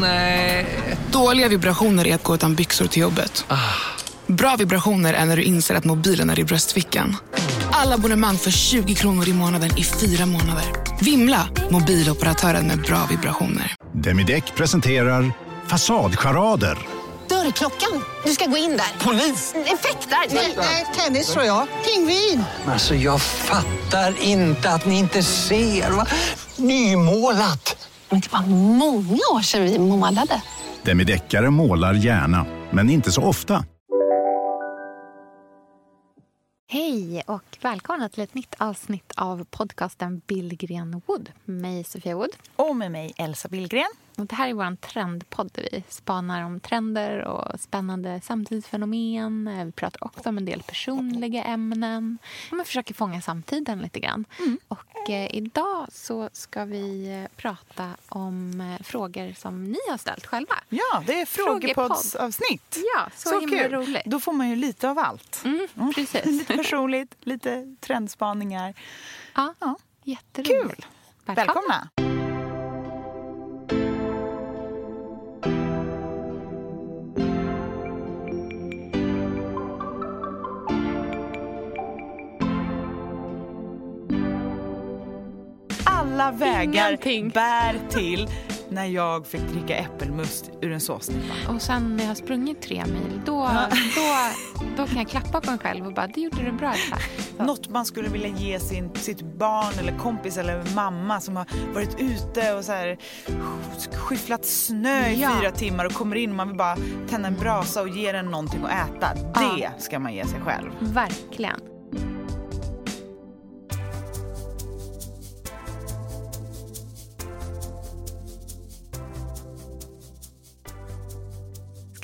Nej. Dåliga vibrationer är att gå utan byxor till jobbet. Bra vibrationer är när du inser att mobilen är i bröstfickan. Alla abonnemang för 20 kronor i månaden i fyra månader. Vimla! Mobiloperatören med bra vibrationer. Demideck presenterar Fasadcharader. Dörrklockan. Du ska gå in där. Polis? Effektar? Nej, tennis tror jag. Pingvin. Alltså jag fattar inte att ni inte ser. Va? Nymålat. Men det var många år sedan vi målade. Demideckare målar gärna, men inte så ofta. Hej och välkomna till ett nytt avsnitt av podcasten Billgren Wood med mig Sofia Wood. Och med mig Elsa Billgren. Och det här är vår trendpodd där vi spanar om trender och spännande samtidsfenomen. Vi pratar också om en del personliga ämnen. Man försöker fånga samtiden lite grann. Mm. Och eh, idag så ska vi eh, prata om eh, frågor som ni har ställt själva. Ja, det är Frågepodd. frågepoddsavsnitt. Ja, så, himla kul. roligt. Då får man ju lite av allt. Mm, precis. lite personligt, lite trendspaningar. Ja, Ja. jätteroligt. Kul! Välkomna! Alla vägar Ingenting. bär till när jag fick dricka äppelmust ur en såsnippa. Och sen när jag har sprungit tre mil, då, då, då kan jag klappa på mig själv och bara, det gjorde du bra Elsa. Något man skulle vilja ge sin, sitt barn eller kompis eller mamma som har varit ute och så här, skyfflat snö i Ja. fyra timmar och kommer in och man vill bara tända en brasa och ge den någonting att äta. Ja. Det ska man ge sig själv. Verkligen.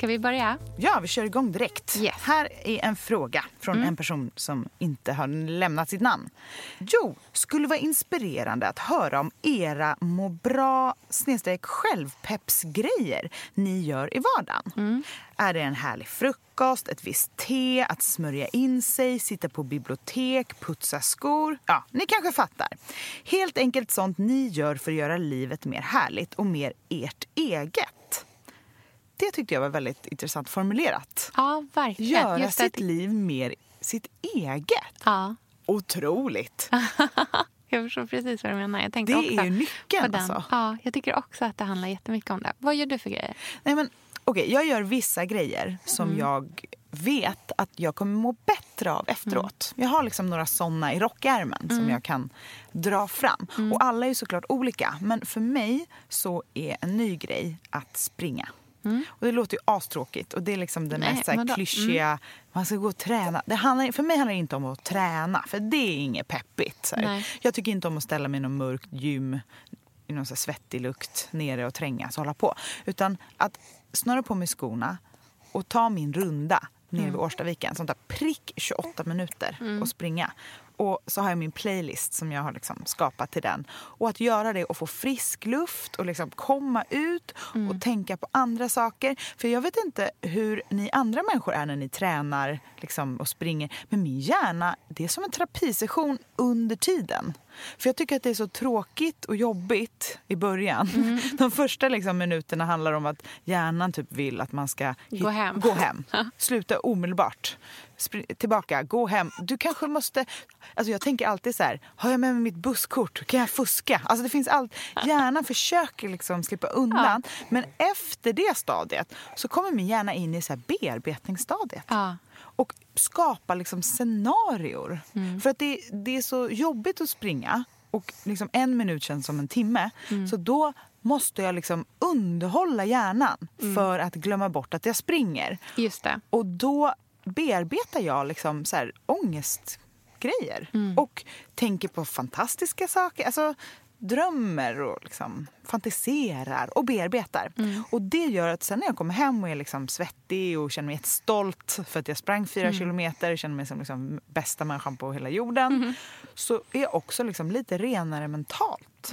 Ska vi börja? Ja, vi kör igång direkt. Yes. Här är en fråga från en person som inte har lämnat sitt namn. Jo, skulle vara inspirerande att höra om era må bra självpeppsgrejer ni gör i vardagen. Är det en härlig frukost, ett visst te, att smörja in sig, sitta på bibliotek, putsa skor? Ja, ni kanske fattar. Helt enkelt sånt ni gör för att göra livet mer härligt och mer ert eget. Det tyckte jag var väldigt intressant formulerat. Ja, verkligen. Göra Just sitt att, liv mer sitt eget. ja, Otroligt! jag förstår precis vad du menar. Jag tänkte Det också är ju nyckeln, alltså. Ja, jag tycker också att det handlar jättemycket om det. Vad gör du för grejer? Nej, men, okej, jag gör vissa grejer som Mm. jag vet att jag kommer må bättre av efteråt. Mm. Jag har liksom några såna i rockärmen som jag kan dra fram. Mm. Och alla är såklart olika. Men för mig så är en ny grej att springa. Och det låter ju astråkigt och det är liksom det Mm. Nej, mest så här, klyschiga. Man ska gå och träna. Det handlar, för mig handlar det inte om att träna, för det är inget peppigt. Jag tycker inte om att ställa mig i något mörkt gym i någon så svettig lukt nere och trängas och hålla på. Utan att snöra på mig skorna och ta min runda nere vid Årstaviken. Sånt där prick 28 minuter och springa. Och så har jag min playlist som jag har liksom skapat till den. Och att göra det och få frisk luft och liksom komma ut och tänka på andra saker. För jag vet inte hur ni andra människor är när ni tränar liksom, och springer. Men min hjärna, det är som en terapisession under tiden. För jag tycker att det är så tråkigt och jobbigt i början. De första liksom, minuterna handlar om att hjärnan typ vill att man ska Gå hem. gå hem. Sluta omedelbart. Spr- tillbaka, gå hem. Du kanske måste... Alltså jag tänker alltid så här, har jag med mig mitt busskort? Kan jag fuska? Alltså det finns allt. Hjärnan försöker liksom slippa undan. Men efter det stadiet så kommer min hjärna in i så här bearbetningsstadiet. Ja. Skapa liksom scenarior. För att det, det är så jobbigt att springa och liksom en minut känns som en timme. Så då måste jag liksom underhålla hjärnan för att glömma bort att jag springer. Just det. Och då bearbetar jag liksom så här ångestgrejer. Och tänker på fantastiska saker. Alltså drömmer och liksom fantiserar och bearbetar. Och det gör att sen när jag kommer hem och är liksom svettig och känner mig jättestolt för att jag sprang fyra kilometer och känner mig som liksom bästa människan på hela jorden. Så är jag också liksom lite renare mentalt.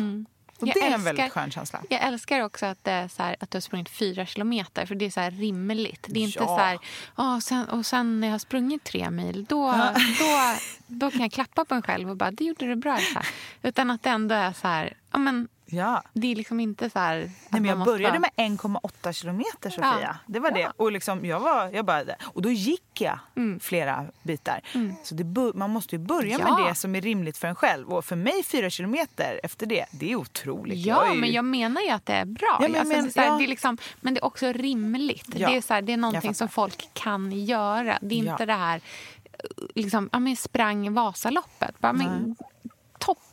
Och Jag det är en älskar- väldigt skön känsla. Jag älskar också att, det är så här, att du har sprungit fyra kilometer. För det är så här rimligt. Det är inte Ja. så här, "Ah, sen, och sen när jag har sprungit tre mil, då, då, då kan jag klappa på mig själv och bara, det gjorde du bra Elsa. Utan att det ändå är så här, ja men Ja. Det är liksom inte så här... Nej, men jag började med 1,8 kilometer Sofia. Ja. Det var det. Ja. Och, liksom, jag var, jag bara, och då gick jag Mm. flera bitar. Så det, man måste ju börja Ja. med det som är rimligt för en själv. Och för mig 4 kilometer efter det, det är otroligt. Ja, är ju- men jag menar ju att det är bra. Ja, men jag alltså, men- det, är så här, ja. det är liksom, men det är också rimligt. Det, är så här, det är jag någonting som folk kan göra. Det är inte det här... Liksom, ja, men sprang Vasaloppet. Bara, men,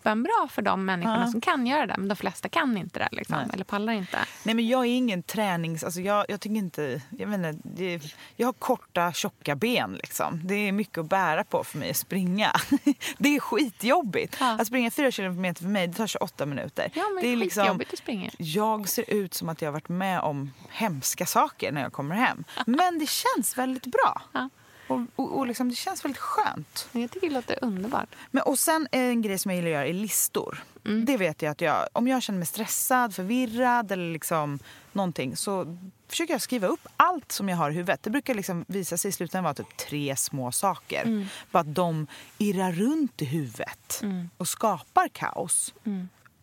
toppenbra för de människorna Ja. som kan göra det. Men de flesta kan inte det. Liksom, eller pallar inte. Nej men jag är ingen tränings... Alltså jag, jag tycker inte... Jag, menar, det, jag har korta tjocka ben liksom. Det är mycket att bära på för mig att springa. det är skitjobbigt. Ja. Att springa 4 kilometer för mig det tar 28 minuter. Ja, men det är liksom, att springa. jag ser ut som att jag har varit med om hemska saker när jag kommer hem. Men det känns väldigt bra. Ja. Och, och, och liksom, det känns väldigt skönt. Jag tycker det låter underbart. Men, och sen en grej som jag gillar att göra är listor. Det vet jag att jag, om jag känner mig stressad, förvirrad eller liksom någonting så försöker jag skriva upp allt som jag har i huvudet. Det brukar liksom visa sig i slutändan vara typ tre små saker. Bara att de irrar runt i huvudet och skapar kaos.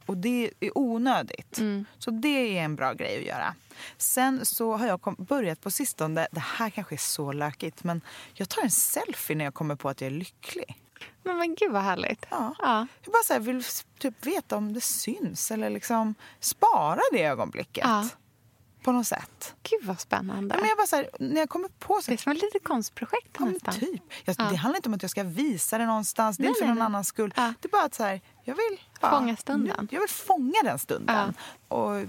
Och det är onödigt. Så det är en bra grej att göra. Sen så har jag börjat på sistone, det här kanske är så lökigt, men jag tar en selfie när jag kommer på att jag är lycklig. Men, men gud vad härligt. Ja. Ja. Jag bara så här, vill typ veta om det syns eller liksom spara det ögonblicket. Ja. På något sätt. Gud vad spännande. Ja, Men jag bara så här, när jag kommer på så Det är som ett litet konstprojekt Ja, nästan. typ. Jag, Ja. Det handlar inte om att jag ska visa det någonstans. Det är Nej, inte för nej, någon nej. annans skull. Ja. Det är bara att så här, jag vill... Fånga stunden. Jag vill fånga den stunden. Och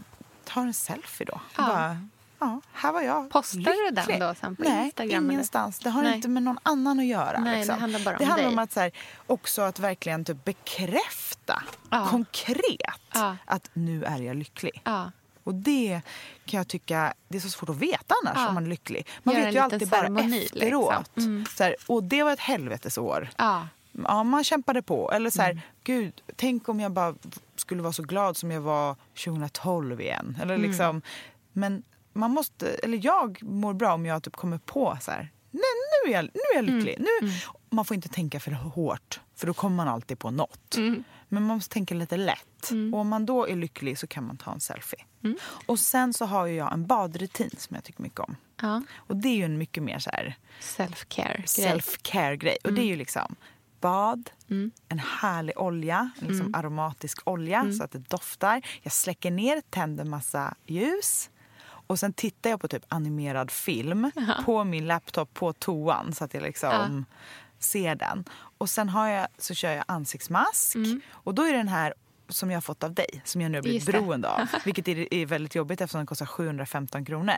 ta en selfie då. Ja. Bara, ja, här var jag Postar du den då sen på Nej, Instagram, eller? ingenstans. Det har Nej. inte med någon annan att göra. Nej, det liksom. handlar bara om det handlar dig. om att så här, också att verkligen typ bekräfta Ja. konkret Ja. att nu är jag lycklig. Ja. Och det kan jag tycka, det är så svårt att veta annars Ja. om man är lycklig. Man Göra vet ju alltid bara ceremoni, efteråt. liksom. Mm. Så här, och det var ett helvetesår. Ja. Ja, man kämpade på. Eller så här, Mm. gud, tänk om jag bara skulle vara så glad som jag var 2012 igen. Eller Mm. liksom, Men man måste, eller jag mår bra om jag typ kommer på så här, nej nu är jag, nu är jag Mm. lycklig. Nu, Man får inte tänka för hårt, för då kommer man alltid på något. Mm. Men man måste tänka lite lätt. Och om man då är lycklig så kan man ta en selfie. Och sen så har jag en badrutin som jag tycker mycket om. ja. Och det är ju en mycket mer så här Self-care. self-care-grej. Och det är ju liksom bad, Mm. en härlig olja, liksom aromatisk olja Mm. så att det doftar. Jag släcker ner, tänder massa ljus. Och sen tittar jag på typ animerad film på min laptop på toan så att jag liksom ser den. Och sen har jag, så kör jag ansiktsmask. Och då är den här som jag har fått av dig, som jag nu har blivit beroende av. Vilket är, är väldigt jobbigt eftersom den kostar 715 kronor.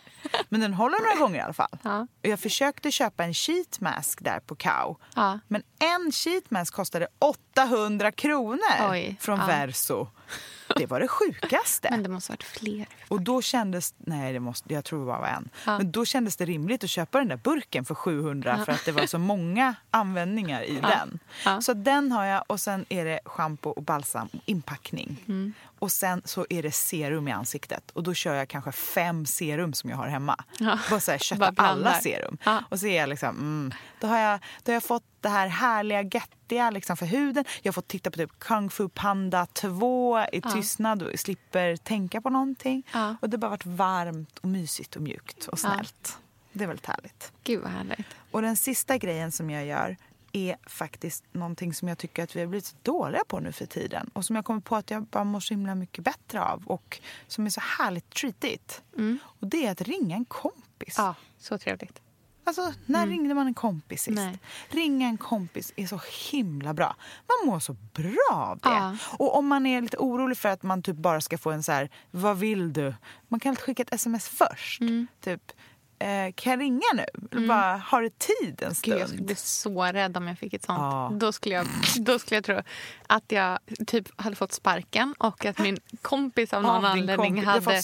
Men den håller några gånger i alla fall. Ja. Och Jag försökte köpa en sheet mask där på Cow. Ja. Men en sheet mask kostade 800 kronor Oj, från ja. Verso. Det var det sjukaste. Men det måste ha varit fler. Och då kändes, nej det måste, jag tror det bara var en. Ja. Men då kändes det rimligt att köpa den där burken för 700 för att det var så många användningar i den. Ja. Så den har jag och sen är det shampoo och balsam och inpackning. Mm. Och sen så är det serum i ansiktet och då kör jag kanske fem serum som jag har hemma. Ja. Bara så här, kötta alla serum. Ja. Och så är jag liksom, mm, då, har jag, då har jag fått det här härliga göttiga liksom för huden. Jag har fått titta på typ Kung Fu Panda 2 i tystnad och slipper tänka på någonting. Ja. Och det har bara varit varmt och mysigt och mjukt och Ja. snällt. Det är väldigt härligt. Gud vad härligt. Och den sista grejen som jag gör är faktiskt någonting som jag tycker att vi har blivit så dåliga på nu för tiden. Och som jag kommer på att jag bara mår så himla mycket bättre av. Och som är så härligt treatigt. Och det är att ringa en kompis. Ja, så trevligt. Alltså, när ringde man en kompis sist? Nej. Ringa en kompis är så himla bra. Man mår så bra av det. Ja. Och om man är lite orolig för att man typ bara ska få en så här, vad vill du? Man kan alltid skicka ett sms först. Mm. Typ, eh, kan jag ringa nu? Eller bara, har du tid en Gud, stund? jag skulle bli så rädd om jag fick ett sånt. Ja. Då, skulle jag, då skulle jag tro att jag typ hade fått sparken och att min kompis av Ja, någon din anledning hade...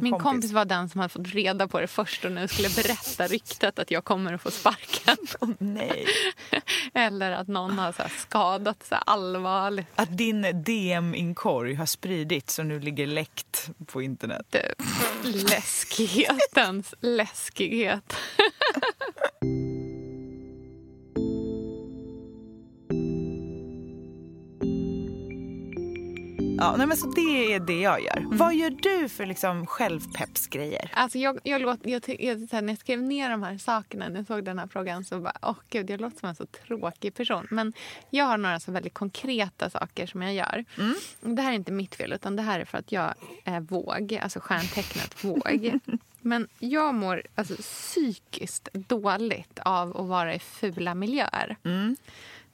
min kompis. kompis var den som hade fått reda på det först och nu skulle berätta ryktet att jag kommer att få sparken. Åh, nej. Eller att någon har så skadat så allvarligt. Att din DM-inkorg har spridits så nu ligger läckt på internet. Läskighetens läskighet. Ja, nej, men så det är det jag gör. Vad gör du för liksom självpeppsgrejer? Alltså jag, jag låt, jag, jag, när jag skrev ner de här sakerna, när jag såg den här frågan så bara, åh gud, jag låter som en så tråkig person. Men jag har några så väldigt konkreta saker som jag gör. Det här är inte mitt fel, utan det här är för att jag är våg, alltså stjärntecknet våg. Men jag mår alltså, psykiskt dåligt av att vara i fula miljöer.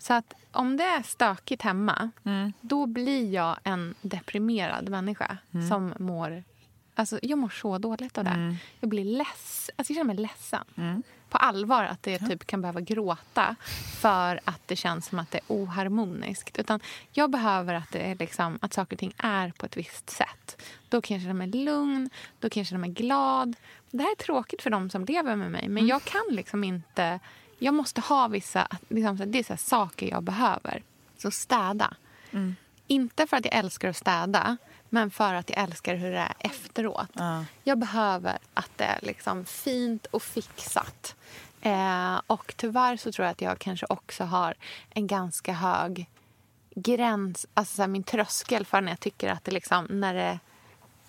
Så att om det är stökigt hemma, då blir jag en deprimerad människa som mår... Alltså jag mår så dåligt av det. Jag blir less, alltså jag känner mig ledsen. På allvar att jag typ kan behöva gråta för att det känns som att det är oharmoniskt. Utan jag behöver att, det är liksom, att saker och ting är på ett visst sätt. Då kan jag känna mig lugn, då kan jag känna mig glad. Det här är tråkigt för de som lever med mig, men jag kan liksom inte... Jag måste ha vissa... Liksom, det är så saker jag behöver. Så städa. Inte för att jag älskar att städa, men för att jag älskar hur det är efteråt. Jag behöver att det är liksom fint och fixat. Eh, och tyvärr så tror jag att jag kanske också har en ganska hög gräns, alltså så här, min tröskel för när jag tycker att det liksom, när det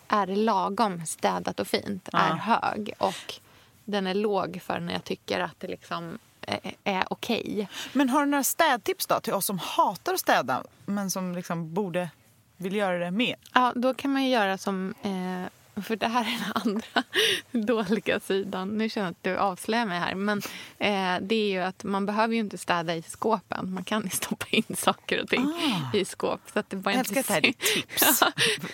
är lagom städat och fint är hög. Och den är låg för när jag tycker att det liksom är, är okej. Men har du några städtips då till oss som hatar att städa men som liksom borde vill göra det mer? Ja, då kan man ju göra som... Eh, för det här är den andra dåliga sidan. Nu känner jag att du avslöjar mig här. Men eh, det är ju att man behöver ju inte städa i skåpen. Man kan ju stoppa in saker och ting i skåp. Så att det bara Jag älskar att det här är tips.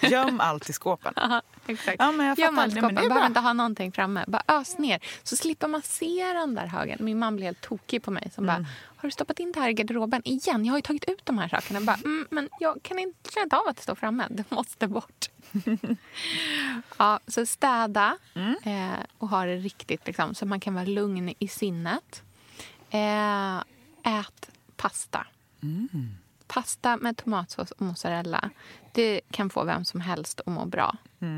Göm allt i skåpen. Ja, exakt. Ja, men jag fattar. man Nej, skåpen, är behöver inte ha någonting framme. Bara ös ner. Så slipper man se den där högen. Min mamma blir helt tokig på mig. Som Mm. bara, har du stoppat in det här i garderoben igen? Jag har ju tagit ut de här sakerna. Bara, mm, men jag kan inte känna av att det står framme. Det måste bort. ja, så städa Mm. eh, och ha det riktigt liksom, så man kan vara lugn i sinnet. Eh, ät pasta. Pasta med tomatsås och mozzarella. Det kan få vem som helst att må bra.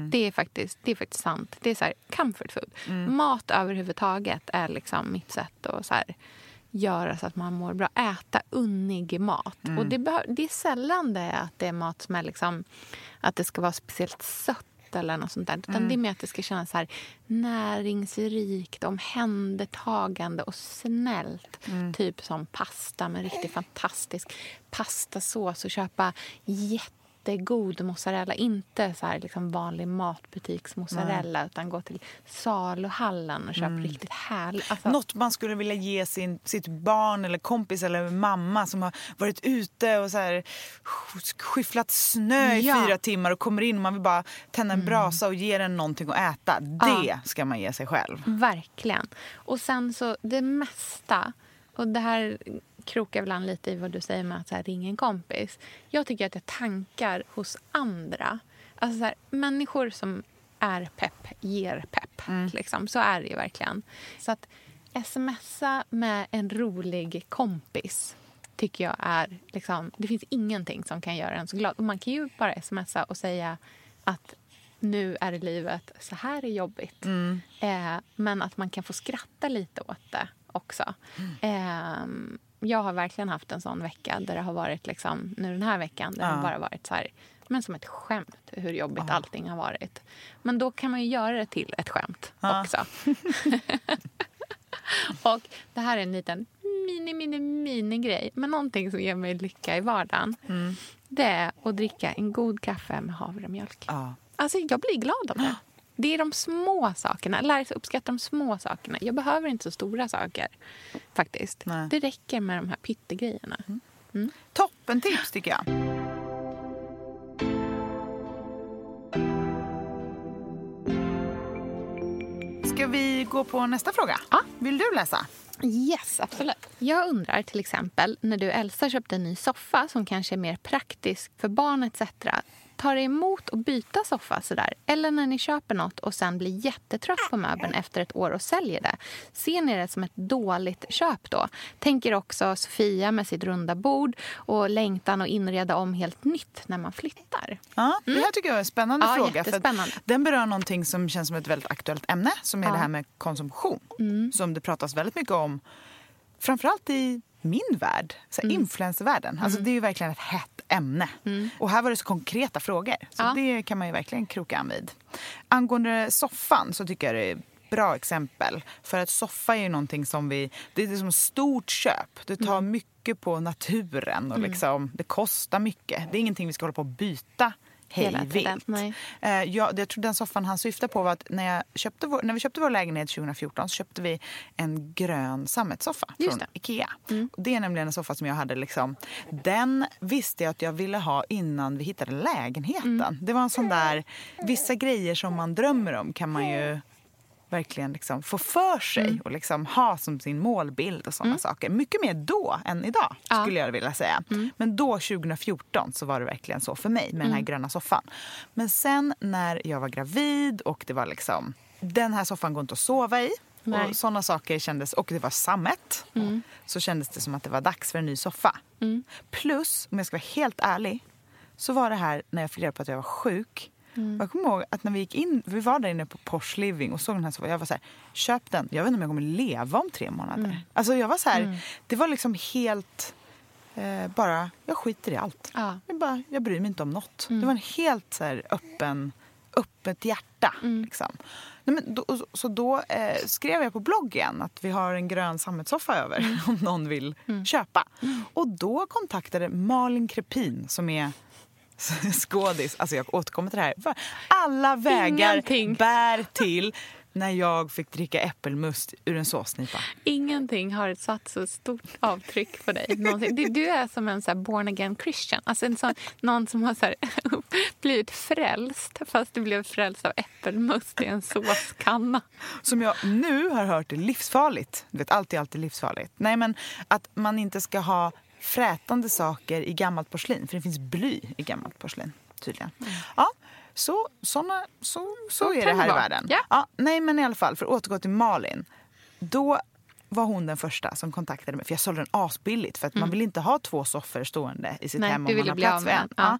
Det, är faktiskt, det är faktiskt sant. Det är så här comfort food. Mat överhuvudtaget är liksom mitt sätt att så här, göra så att man mår bra. Äta unnig mat. Och det, det är sällan det är att det är mat som är liksom, att det ska vara speciellt sött eller något sånt där. Utan det är mer att det ska kännas så här näringsrikt, omhändertagande och snällt. Typ som pasta med riktigt fantastisk pastasås och köpa jättegod mozzarella. Inte så här liksom vanlig matbutiksmozzarella utan gå till saluhallen och köpa riktigt härlig. Alltså, Något man skulle vilja ge sin, sitt barn eller kompis eller mamma som har varit ute och så här, sk- skyfflat snö i Ja. Mm. fyra timmar och kommer in och man vill bara tända en brasa och ge den någonting att äta. Det ska man ge sig själv. Verkligen. Och sen så det mesta, och det här krokar väl an lite i vad du säger med att så här, ring en kompis. Jag tycker att jag tankar hos andra. Alltså så här, människor som är pepp ger pepp. Liksom. Så är det ju verkligen. Så att smsa med en rolig kompis tycker jag är... Liksom, det finns ingenting som kan göra en så glad. Och man kan ju bara smsa och säga att nu är livet så här är jobbigt. Eh, men att man kan få skratta lite åt det också. Eh, jag har verkligen haft en sån vecka där det har varit liksom, nu den här veckan, där det Ja. har bara varit så här, men som ett skämt hur jobbigt allting har varit. Men då kan man ju göra det till ett skämt också. Och det här är en liten mini, mini, mini grej. Men någonting som ger mig lycka i vardagen. Det är att dricka en god kaffe med havremjölk. Ja. Alltså, jag blir glad av det. Det är de små sakerna. Lära sig uppskatta de små sakerna. Jag behöver inte så stora saker. faktiskt. Nej. Det räcker med de här pyttegrejerna. Toppen tips tycker jag. Ska vi gå på nästa fråga? Ja. Vill du läsa? Yes, absolut. Jag undrar till exempel när du Elsa köpte en ny soffa som kanske är mer praktisk för barn etc. Tar det emot att byta soffa sådär? Eller när ni köper något och sen blir jättetrött på möbeln efter ett år och säljer det? Ser ni det som ett dåligt köp då? Tänker också Sofia med sitt runda bord och längtan att inreda om helt nytt när man flyttar. Ja, Det här tycker jag är en spännande Ja, fråga. För den berör någonting som känns som ett väldigt aktuellt ämne. Som är Ja. det här med konsumtion. Som det pratas väldigt mycket om framförallt i min värld, så här, influencervärlden. Alltså, Det är ju verkligen ett hett ämne. Och här var det så konkreta frågor. Så Ja. det kan man ju verkligen kroka an vid. Angående soffan så tycker jag det är bra exempel. För att soffa är ju någonting som vi... Det är som stort köp. Det tar mycket på naturen och liksom, det kostar mycket. Det är ingenting vi ska hålla på att byta hej Hela tiden, vilt. Eh, jag, jag tror den soffan han syftar på var att när, jag köpte vår, när vi köpte vår lägenhet 2014 så köpte vi en grön sammetssoffa från det. Ikea. Och det är nämligen en soffa som jag hade liksom, den visste jag att jag ville ha innan vi hittade lägenheten. Det var en sån där, vissa grejer som man drömmer om kan man ju verkligen liksom få för sig och liksom ha som sin målbild och såna saker. Mycket mer då än idag Ja. skulle jag vilja säga. Men då 2014 så var det verkligen så för mig med den här gröna soffan. Men sen när jag var gravid och det var liksom den här soffan går inte att sova i. Nej. Och såna saker kändes, och det var sammet. Så kändes det som att det var dags för en ny soffa. Plus, om jag ska vara helt ärlig, så var det här när jag fick reda på att jag var sjuk. Och Jag kommer ihåg att när vi gick in, vi var där inne på Porsche Living och såg den här soffan. Jag var så här, köp den. Jag vet inte om jag kommer leva om tre månader. Alltså jag var så här, det var liksom helt, eh, bara, jag skiter i allt. Ja. Jag, bara, jag bryr mig inte om något. Det var en helt så här, öppen, öppet hjärta. Liksom. Nej, men då, så- då eh, skrev jag på bloggen att vi har en grön sammetssoffa över om någon vill köpa. Och då kontaktade Malin Krepin som är skådis. Alltså jag återkommer till det här. Alla vägar Ingenting. bär till när jag fick dricka äppelmust ur en såsnipa. Ingenting har satt så stort avtryck på dig. Du, du är som en så born again Christian. Alltså en sån, någon som har så här, blivit frälst fast du blev frälst av äppelmust i en såskanna. Som jag nu har hört är livsfarligt. Du vet, allt är alltid livsfarligt. Nej, men att man inte ska ha frätande saker i gammalt porslin. För det finns bly i gammalt porslin, tydligen. Ja, så, såna, så, så Så är det här i världen. Ja. nej, men i alla fall, för att återgå till Malin. Då var hon den första som kontaktade mig. För Jag sålde den asbilligt. För att Man vill inte ha två soffor stående i sitt Nej, hem om man har plats med en. Ja. Ja.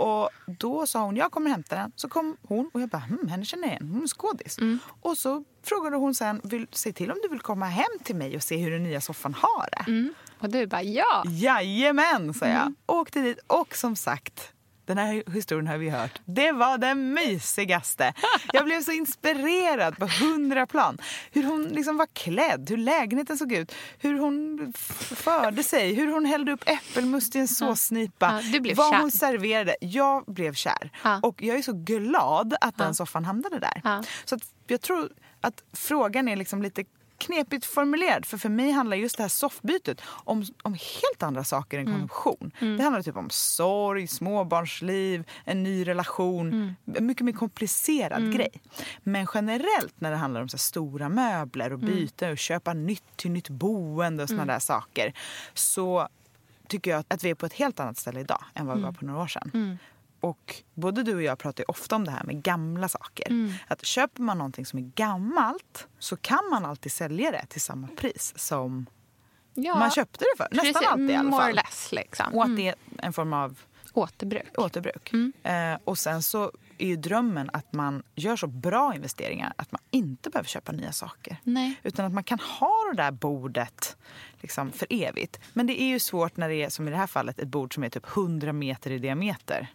Och då sa hon, jag kommer hämta den. Så kom hon och jag bara, hm, henne känner jag igen. Hon är skådis. Mm. Och så frågade hon sen, vill, se till om du vill komma hem till mig och se hur den nya soffan har det. Mm. Och du bara ja. Jajamän, sa jag. Mm. Åkte dit och som sagt, den här historien har vi hört. Det var den mysigaste. Jag blev så inspirerad på hundra plan. Hur hon liksom var klädd, hur lägenheten såg ut, hur hon förde sig, hur hon hällde upp äppelmust i en såsnipa. Ja, vad kär. hon serverade. Jag blev kär. Ja. Och jag är så glad att den soffan hamnade där. Så jag tror att frågan är liksom lite knepigt formulerad. För för mig handlar just det här soffbytet om, om helt andra saker än konsumtion. Det handlar typ om sorg, småbarnsliv, en ny relation. En mycket mer komplicerad grej. Men generellt när det handlar om så stora möbler och byte och köpa nytt till nytt boende och såna där saker. Så tycker jag att vi är på ett helt annat ställe idag än vad vi var på några år sedan. Och både du och jag pratar ofta om det här med gamla saker. Att köper man någonting som är gammalt så kan man alltid sälja det till samma pris som ja. man köpte det för. Nästan Precis, alltid i alla More fall. less liksom. Och att det är en form av Återbruk. återbruk. Eh, och sen så är ju drömmen att man gör så bra investeringar att man inte behöver köpa nya saker. Nej. Utan att man kan ha det där bordet liksom för evigt. Men det är ju svårt när det är som i det här fallet ett bord som är typ 100 meter i diameter.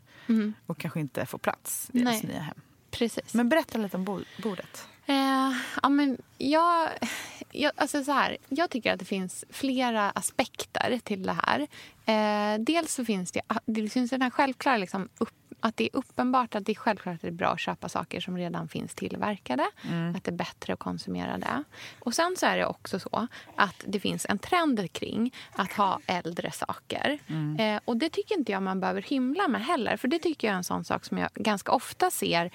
Och kanske inte får plats i ens nya hem. Precis. Men berätta lite om bo- bordet. Eh, ja, men jag, jag, alltså så här, jag tycker att det finns flera aspekter till det här. Eh, dels så finns det, det finns den här självklara liksom upp, att det är uppenbart att det är självklart att det är bra att köpa saker som redan finns tillverkade. Att det är bättre att konsumera det. Och sen så är det också så att det finns en trend kring att ha äldre saker. Eh, och det tycker inte jag man behöver hymla med heller. För det tycker jag är en sån sak som jag ganska ofta ser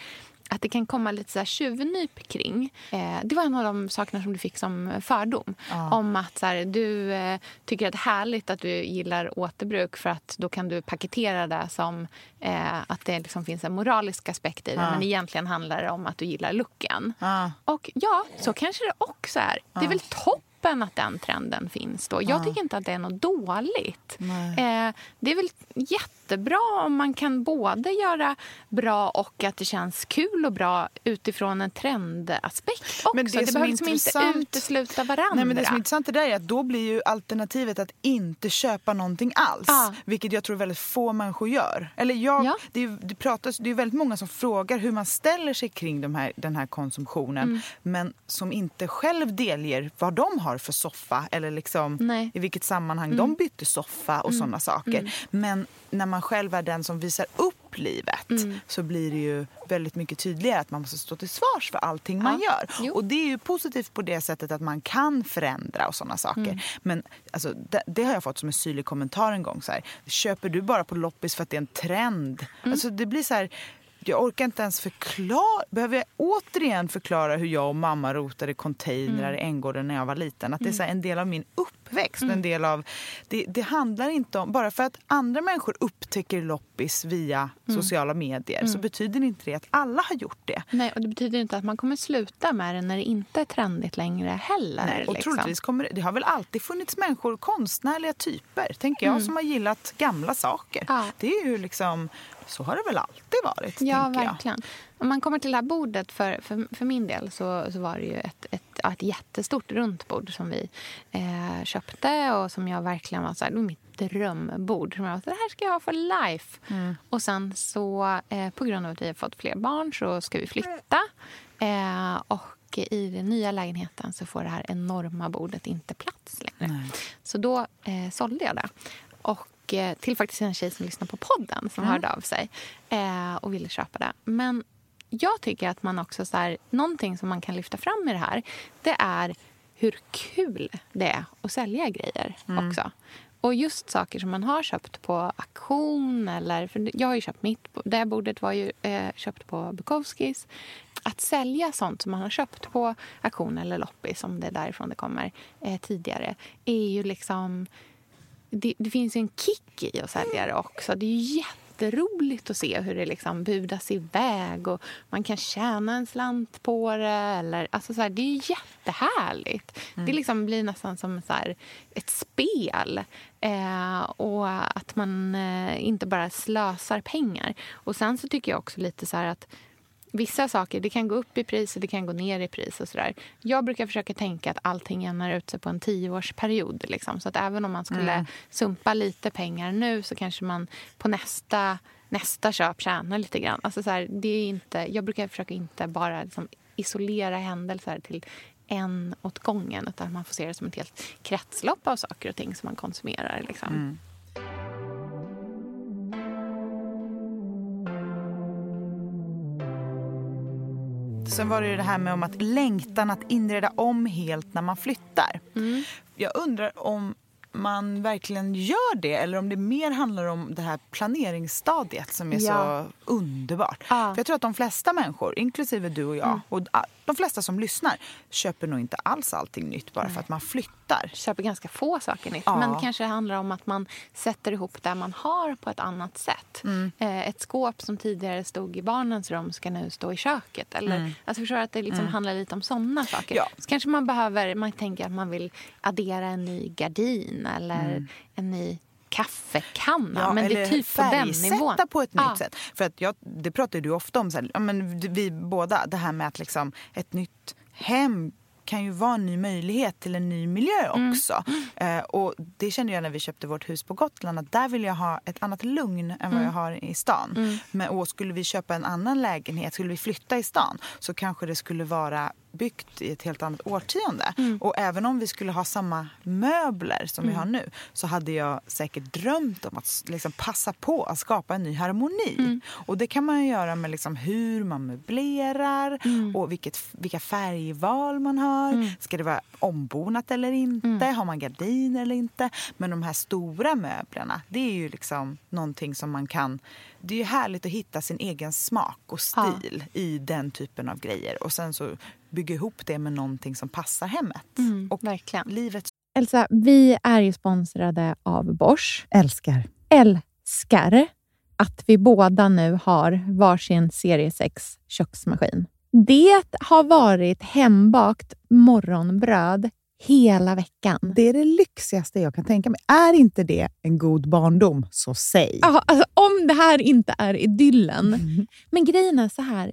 att det kan komma lite så här tjuvnyp kring. Eh, det var en av de sakerna som du fick som fördom. Om att så här, du eh, tycker att det är härligt att du gillar återbruk för att då kan du paketera det som eh, att det liksom finns en moralisk aspekt i det. Men egentligen handlar det om att du gillar looken. Ja. Och ja, så kanske det också är. Det är väl toppen toppen att den trenden finns då. Jag tycker inte att det är något dåligt. Eh, det är väl jättebra om man kan både göra bra och att det känns kul och bra utifrån en trendaspekt också. Men det det, behöver liksom inte utesluta varandra. Nej, men det som är intressant är att då blir ju alternativet att inte köpa någonting alls. Ja. Vilket jag tror väldigt få människor gör. Eller jag, Ja. det, är, det, pratas, det är väldigt många som frågar hur man ställer sig kring de här, den här konsumtionen. Mm. Men som inte själv delger vad de har för soffa eller liksom Nej. Mm. i vilket sammanhang de bytte soffa och sådana saker. Men när man själv är den som visar upp livet Mm. så blir det ju väldigt mycket tydligare att man måste stå till svars för allting man Ja. gör. Jo. Och det är ju positivt på det sättet att man kan förändra och sådana saker. Mm. Men alltså, det, det har jag fått som en syrlig kommentar en gång. Så här, Köper du bara på loppis för att det är en trend? Mm. Alltså, det blir så här... Jag orkar inte ens förklara. Behöver jag återigen förklara hur jag och mamma rotade containrar Mm. i Änggården när jag var liten? Att det är så här en del av min uppväxt. och En del av, det, det handlar inte om... Bara för att andra människor upptäcker loppis via Mm. sociala medier så betyder inte det att alla har gjort det. Nej, och det betyder inte att man kommer sluta med det när det inte är trendigt längre heller. Nej, och liksom. troligtvis kommer det, det har väl alltid funnits människor, konstnärliga typer, tänker jag, som har gillat gamla saker. Mm. Ja. Det är ju liksom, så har det väl alltid varit, Ja, tänker jag. verkligen. Om man kommer till det här bordet, för, för, för min del så, så var det ju ett, ett, ett jättestort runt bord som vi eh, köpte och som jag verkligen var så här, det var mitt drömbord. Som jag var så här, det här ska jag ha för life. Mm. Och sen så, eh, på grund av att vi har fått fler barn så ska vi flytta. Eh, och i den nya lägenheten så får det här enorma bordet inte plats längre. Så då eh, sålde jag det. Och eh, till faktiskt en tjej som lyssnar på podden som hörde av sig eh, och ville köpa det. Men jag tycker att man också så här, någonting som man kan lyfta fram i det här, det är hur kul det är att sälja grejer också. Och just saker som man har köpt på auktion eller, för jag har ju köpt mitt, det bordet var ju eh, köpt på Bukowskis. Att sälja sånt som man har köpt på auktion eller loppis, om det är därifrån det kommer eh, tidigare, är ju liksom det, det finns en kick i att sälja det också. Det är jätteroligt att se hur det liksom budas iväg och man kan tjäna en slant på det. Eller, alltså så här, det är ju jättehärligt. Det liksom blir nästan som så här, ett spel. Eh, och att man eh, inte bara slösar pengar. Och sen så tycker jag också lite så att Vissa saker det kan gå upp i pris och det kan gå ner i pris. och så där. Jag brukar försöka tänka att allting jämnar ut sig på en tioårsperiod. Liksom. Så att även om man skulle sumpa lite pengar nu så kanske man på nästa, nästa köp tjänar lite grann. Alltså så här, det är inte, jag brukar försöka inte bara liksom isolera händelser till en åt gången utan man får se det som ett helt kretslopp av saker och ting som man konsumerar. Liksom. Sen var det ju det här med om att längtan att inreda om helt när man flyttar. Mm. Jag undrar om man verkligen gör det eller om det mer handlar om det här planeringsstadiet som är Ja. så underbart. Mm. För jag tror att de flesta människor, inklusive du och jag och ah, de flesta som lyssnar, köper nog inte alls allting nytt bara för att man flyttar. köper ganska få saker nytt. Ja. Men det kanske handlar om att man sätter ihop det man har på ett annat sätt. Mm. Eh, ett skåp som tidigare stod i barnens rum ska nu stå i köket. Eller, alltså förstår att det liksom handlar lite om såna saker. Mm. Ja. Så kanske man behöver, man tänker att man vill addera en ny gardin eller en ny kaffekanna. men det är typ på den nivån. på ett Ja. nytt sätt. För att jag, det pratar du ofta om, så här, ja, men vi båda, det här med att liksom ett nytt hem kan ju vara en ny möjlighet till en ny miljö Mm. också. Eh, och det kände jag när vi köpte vårt hus på Gotland att där vill jag ha ett annat lugn än Mm. vad jag har i stan. Men och skulle vi köpa en annan lägenhet, skulle vi flytta i stan så kanske det skulle vara byggt i ett helt annat årtionde. Mm. Och även om vi skulle ha samma möbler som vi har nu så hade jag säkert drömt om att liksom passa på att skapa en ny harmoni. Mm. Och det kan man ju göra med liksom hur man möblerar Mm. och vilket, vilka färgval man har. Ska det vara ombonat eller inte? Mm. Har man gardiner eller inte? Men de här stora möblerna, det är ju liksom någonting som man kan... Det är ju härligt att hitta sin egen smak och Ja. stil i den typen av grejer. Och sen så bygga ihop det med någonting som passar hemmet. och Mm, verkligen. livet Elsa, vi är ju sponsrade av Bosch. Älskar. Älskar att vi båda nu har varsin serie 6 köksmaskin. Det har varit hembakt morgonbröd hela veckan. Det är det lyxigaste jag kan tänka mig. Är inte det en god barndom, så säg. Ja, alltså, om det här inte är idyllen. Men grejen är så här.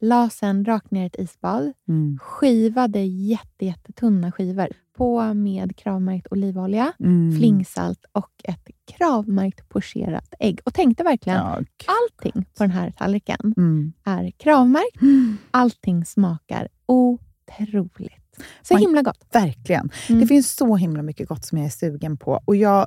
La sen rakt ner i ett isbad. Mm. Skivade jätte, jättetunna skivor. På med kravmärkt olivolja, Mm. flingsalt och ett kravmärkt pocherat ägg. Och tänkte verkligen, Ja, allting på den här tallriken mm. är kravmärkt. Allting smakar otroligt. Så Man- himla gott. Verkligen. Mm. Det finns så himla mycket gott som jag är sugen på. Och jag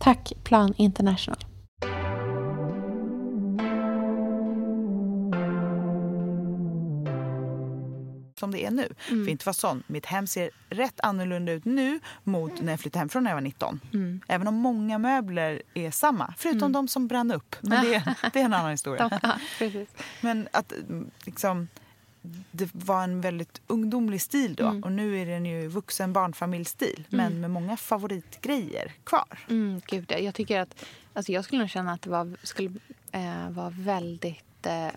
Tack Plan International. som det är nu. För inte vara sån, mitt hem ser rätt annorlunda ut nu mot när jag flyttade hemifrån när jag var 19. Även om många möbler är samma, förutom de som brann upp. Men det, det är en annan historia. De, ja. Men att mm, liksom, det var en väldigt ungdomlig stil då och nu är den ju vuxen barnfamiljstil men med många favoritgrejer kvar. Mm, gud, ja. jag tycker att... Alltså jag skulle nog känna att det var, skulle eh, vara väldigt eh,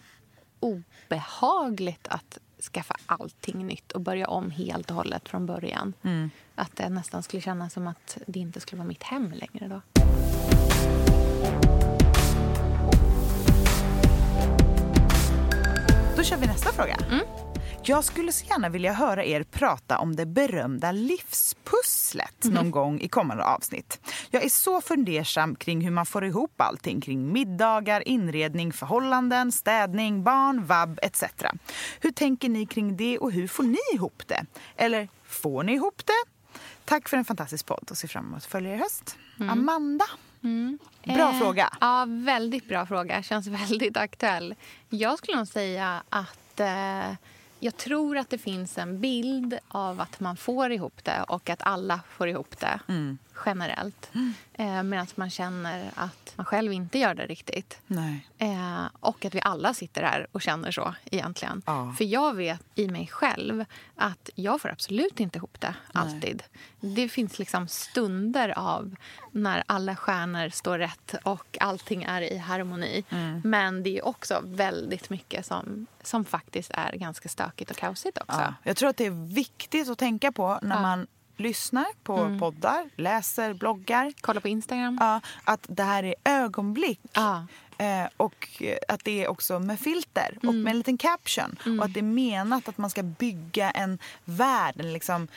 obehagligt att skaffa allting nytt och börja om helt och hållet från början. Att det nästan skulle kännas som att det inte skulle vara mitt hem längre då. Då kör vi nästa fråga. Jag skulle så gärna vilja höra er prata om det berömda livspusslet någon gång i kommande avsnitt. Jag är så fundersam kring hur man får ihop allting kring middagar, inredning, förhållanden, städning, barn, vabb etc. Hur tänker ni kring det och hur får ni ihop det? Eller får ni ihop det? Tack för en fantastisk podd och ser fram emot att följa er i höst. Amanda? Bra Eh, fråga. Ja, väldigt bra fråga. Känns väldigt aktuell. Jag skulle nog säga att eh, jag tror att det finns en bild av att man får ihop det och att alla får ihop det generellt. Eh, Medan man känner att man själv inte gör det riktigt. Nej. Eh, och att vi alla sitter här och känner så egentligen. Ja. För jag vet i mig själv att jag får absolut inte ihop det alltid. Det finns liksom stunder av när alla stjärnor står rätt och allting är i harmoni. Mm. Men det är också väldigt mycket som, som faktiskt är ganska stökigt och kaosigt också. Ja. Jag tror att det är viktigt att tänka på när man lyssnar på poddar, läser, bloggar. Kolla på Instagram. Ja, att det här är ögonblick. Ja. Eh, och eh, att det är också med filter och med en liten caption. Och att det är menat att man ska bygga en värld. Liksom,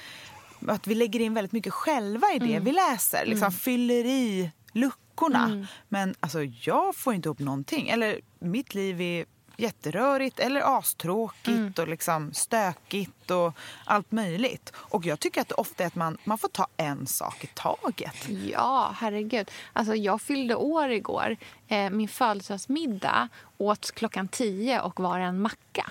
att vi lägger in väldigt mycket själva i det vi läser. Liksom fyller i luckorna. Men alltså, jag får inte ihop någonting. Eller mitt liv är jätterörigt eller astråkigt och liksom stökigt och allt möjligt. Och jag tycker att det ofta är att man, man får ta en sak i taget. Ja, herregud. Alltså, jag fyllde år igår. Eh, min födelsedagsmiddag åts klockan tio och var en macka.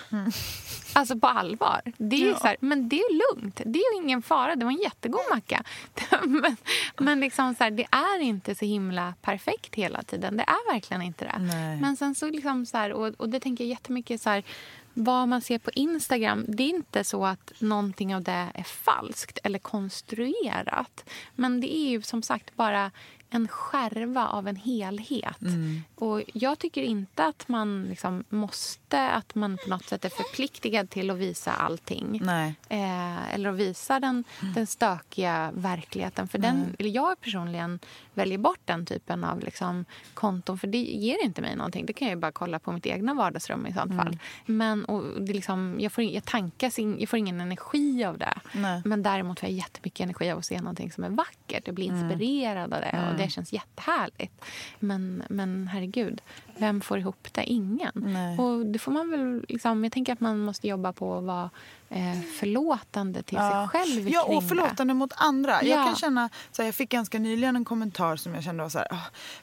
Alltså på allvar. Det är ju Ja. så här, men det är lugnt. Det är ju ingen fara. Det var en jättegod macka. men men liksom så här, det är inte så himla perfekt hela tiden. Det är verkligen inte det. Nej. Men sen så liksom så här, och, och det tänker jag jättemycket så här, vad man ser på Instagram, det är inte så att någonting av det är falskt eller konstruerat. Men det är ju som sagt bara en skärva av en helhet. Och jag tycker inte att man liksom måste, att man på något sätt är förpliktigad till att visa allting. Eh, eller att visa den, den stökiga verkligheten. För den, eller jag personligen väljer bort den typen av liksom, konton för det ger inte mig någonting. Det kan jag bara kolla på mitt egna vardagsrum i sånt fall. Men och det liksom, jag, får, jag, tankas in, jag får ingen energi av det. Nej. Men däremot får jag jättemycket energi av att se någonting som är vackert. Jag blir inspirerad av det och det känns jättehärligt. Men, men herregud, vem får ihop det? Ingen. Nej. Och det får man väl liksom, jag tänker att man måste jobba på att vara eh, förlåtande till sig själv Ja, och förlåtande mot andra. Jag Ja. kan känna, så här, jag fick ganska nyligen en kommentar som jag kände var så här, ah,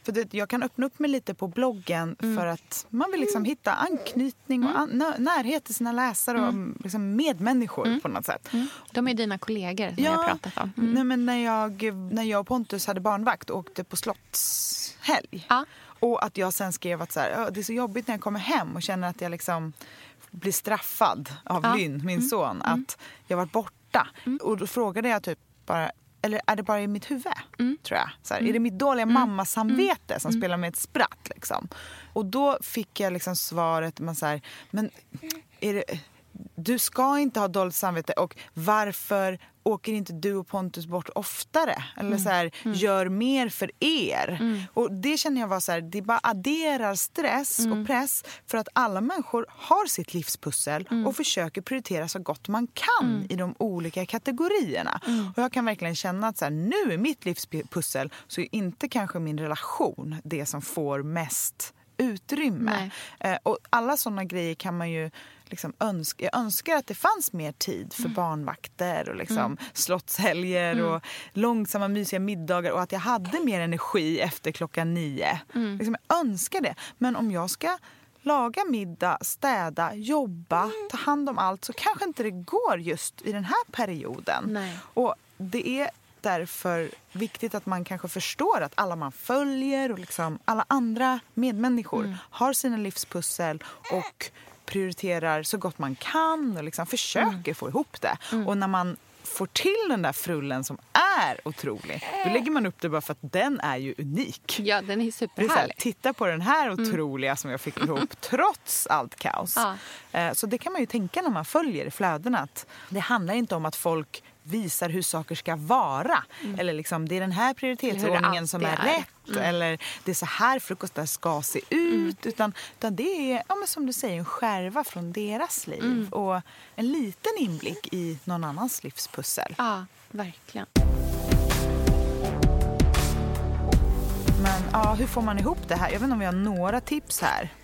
för det, jag kan öppna upp mig lite på bloggen Mm. för att man vill liksom hitta anknytning och an, nä- närhet till sina läsare och Mm. liksom medmänniskor på något sätt. det. De är dina kollegor som jag har pratat om. Mm. nej, men när, jag, när jag och Pontus hade barnvakt och åkte på slottshelg Ja. och att jag sen skrev att så här, "Ja, det är så jobbigt när jag kommer hem och känner att jag liksom bli straffad av Ja. Mm. Lynn, min son, att jag var borta. Och då frågade jag typ bara, eller är det bara i mitt huvud? Mm. Tror jag. Så här, Är det mitt dåliga mammasamvete som spelar med ett spratt? Liksom? Och då fick jag liksom svaret, man så här, men är det, du ska inte ha dåligt samvete och varför åker inte du och Pontus bort oftare? Eller så här, gör mer för er. Och det känner jag var så här, det bara adderar stress och press för att alla människor har sitt livspussel och försöker prioritera så gott man kan i de olika kategorierna. Och jag kan verkligen känna att så här, nu är mitt livspussel så är inte kanske min relation det som får mest utrymme. Eh, och alla såna grejer kan man ju liksom önska. Jag önskar att det fanns mer tid för barnvakter och liksom slottshelger och långsamma mysiga middagar och att jag hade mer energi efter klockan nio. Liksom, jag önskar det. Men om jag ska laga middag, städa, jobba, ta hand om allt så kanske inte det går just i den här perioden. Nej. Och det är därför viktigt att man kanske förstår att alla man följer och liksom alla andra medmänniskor har sina livspussel och prioriterar så gott man kan och liksom försöker få ihop det. Och när man får till den där frullen som är otrolig, då lägger man upp det bara för att den är ju unik. Ja, den är Det är här, superhärlig. titta på den här otroliga som jag fick ihop trots allt kaos. Ja. Eh, Så det kan man ju tänka när man följer flödena. Att det handlar inte om att folk visar hur saker ska vara. Eller liksom, det är den här prioritetsordningen som är, rätt. Eller det är så här frukostar ska se ut. Utan, utan det är, ja, men som du säger, en skärva från deras liv. Och en liten inblick i någon annans livspussel. Ja, verkligen. Men ja, hur får man ihop det här? Jag vet inte om vi har några tips här.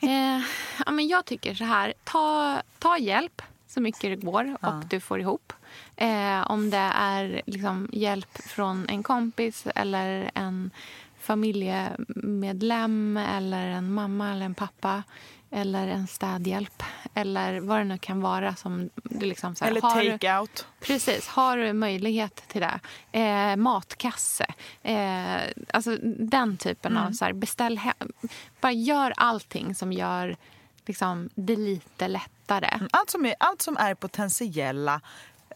Eh, ja, men jag tycker så här. Ta, ta hjälp så mycket det går och du får ihop. Eh, om det är liksom hjälp från en kompis eller en familjemedlem eller en mamma eller en pappa eller en städhjälp eller vad det nu kan vara. som du liksom så här, Eller take-out. Precis. Har du möjlighet till det? Eh, matkasse. Eh, alltså den typen av... Så här, beställ hem. Bara gör allting som gör liksom, det lite lättare. Allt som är, allt som är potentiella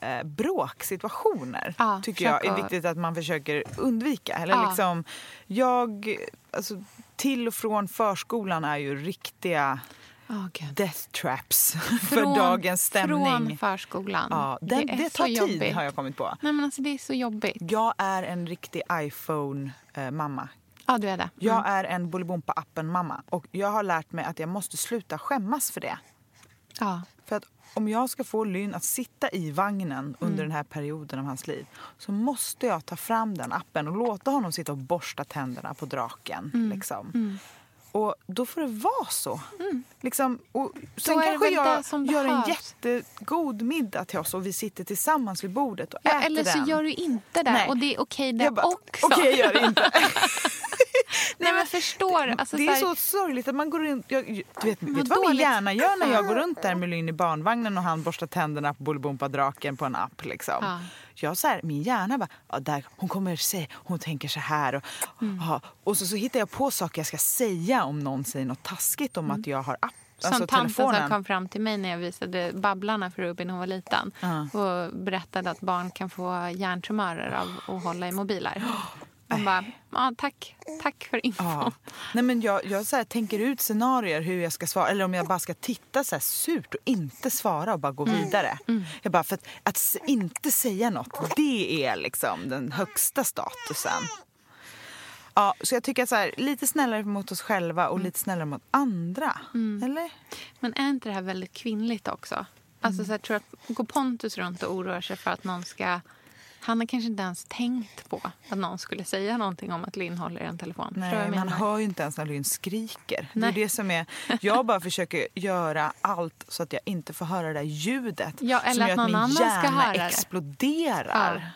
eh, bråksituationer Ja, tycker jag är viktigt att man försöker undvika. Eller Ja. liksom, jag, alltså, till och från förskolan är ju riktiga Oh, death traps för dagens stämning. Från förskolan. ja, det, är det så tar tid jobbigt. har jag kommit på. Nej, men alltså, det är så jobbigt. Jag är en riktig iPhone-mamma. Ja, du är det. Jag är en Bolibompa-appen-mamma. Och jag har lärt mig att jag måste sluta skämmas för det. Ja. För att om jag ska få Lynn att sitta i vagnen under den här perioden av hans liv så måste jag ta fram den appen och låta honom sitta och borsta tänderna på draken. Liksom. Och då får det vara så. Liksom, och sen det kanske jag det gör en behövs. jättegod middag till oss och vi sitter tillsammans vid bordet och Ja, äter eller så den. gör du inte det. Nej. Och det är okej det Jag bara, också. Okej, jag gör det inte. Nej, men förstår. Alltså, det är så här- så sorgligt att man går runt... Jag, du vet, vet Vad min hjärna gör när jag går runt där med Lynn i barnvagnen och han borstar tänderna på Bolibompa-draken på en app? Liksom. Ja. Jag så här, min hjärna bara, ja, där, hon kommer säga, hon tänker så här. Och, ja, och så, så hittar jag på saker jag ska säga om någon säger något taskigt om att jag har app. Som Alltså tanten som kom fram till mig när jag visade Babblarna för Ruby när hon var liten och berättade att barn kan få hjärntumörer av att hålla i mobiler. Hon bara, ja, tack. Tack för infon. Ja. Nej, men jag jag så här, tänker ut scenarier hur jag ska svara. Eller om jag bara ska titta så här surt och inte svara och bara gå Mm. vidare. Jag bara, för att, att inte säga något, det är liksom den högsta statusen. Ja, så jag tycker så här, lite snällare mot oss själva Mm. och lite snällare mot andra. Eller? Men är inte det här väldigt kvinnligt också? Alltså, så jag tror att går Pontus runt och oroar sig för att någon ska... Han har kanske inte ens tänkt på att någon skulle säga någonting om att Linn håller i en telefon. Nej, man hör ju inte ens när Lynn skriker. Nej. Det är det som är, jag bara försöker göra allt så att jag inte får höra det där ljudet. Ja, eller som att gör någon min annan ska hjärna det. exploderar. Ja.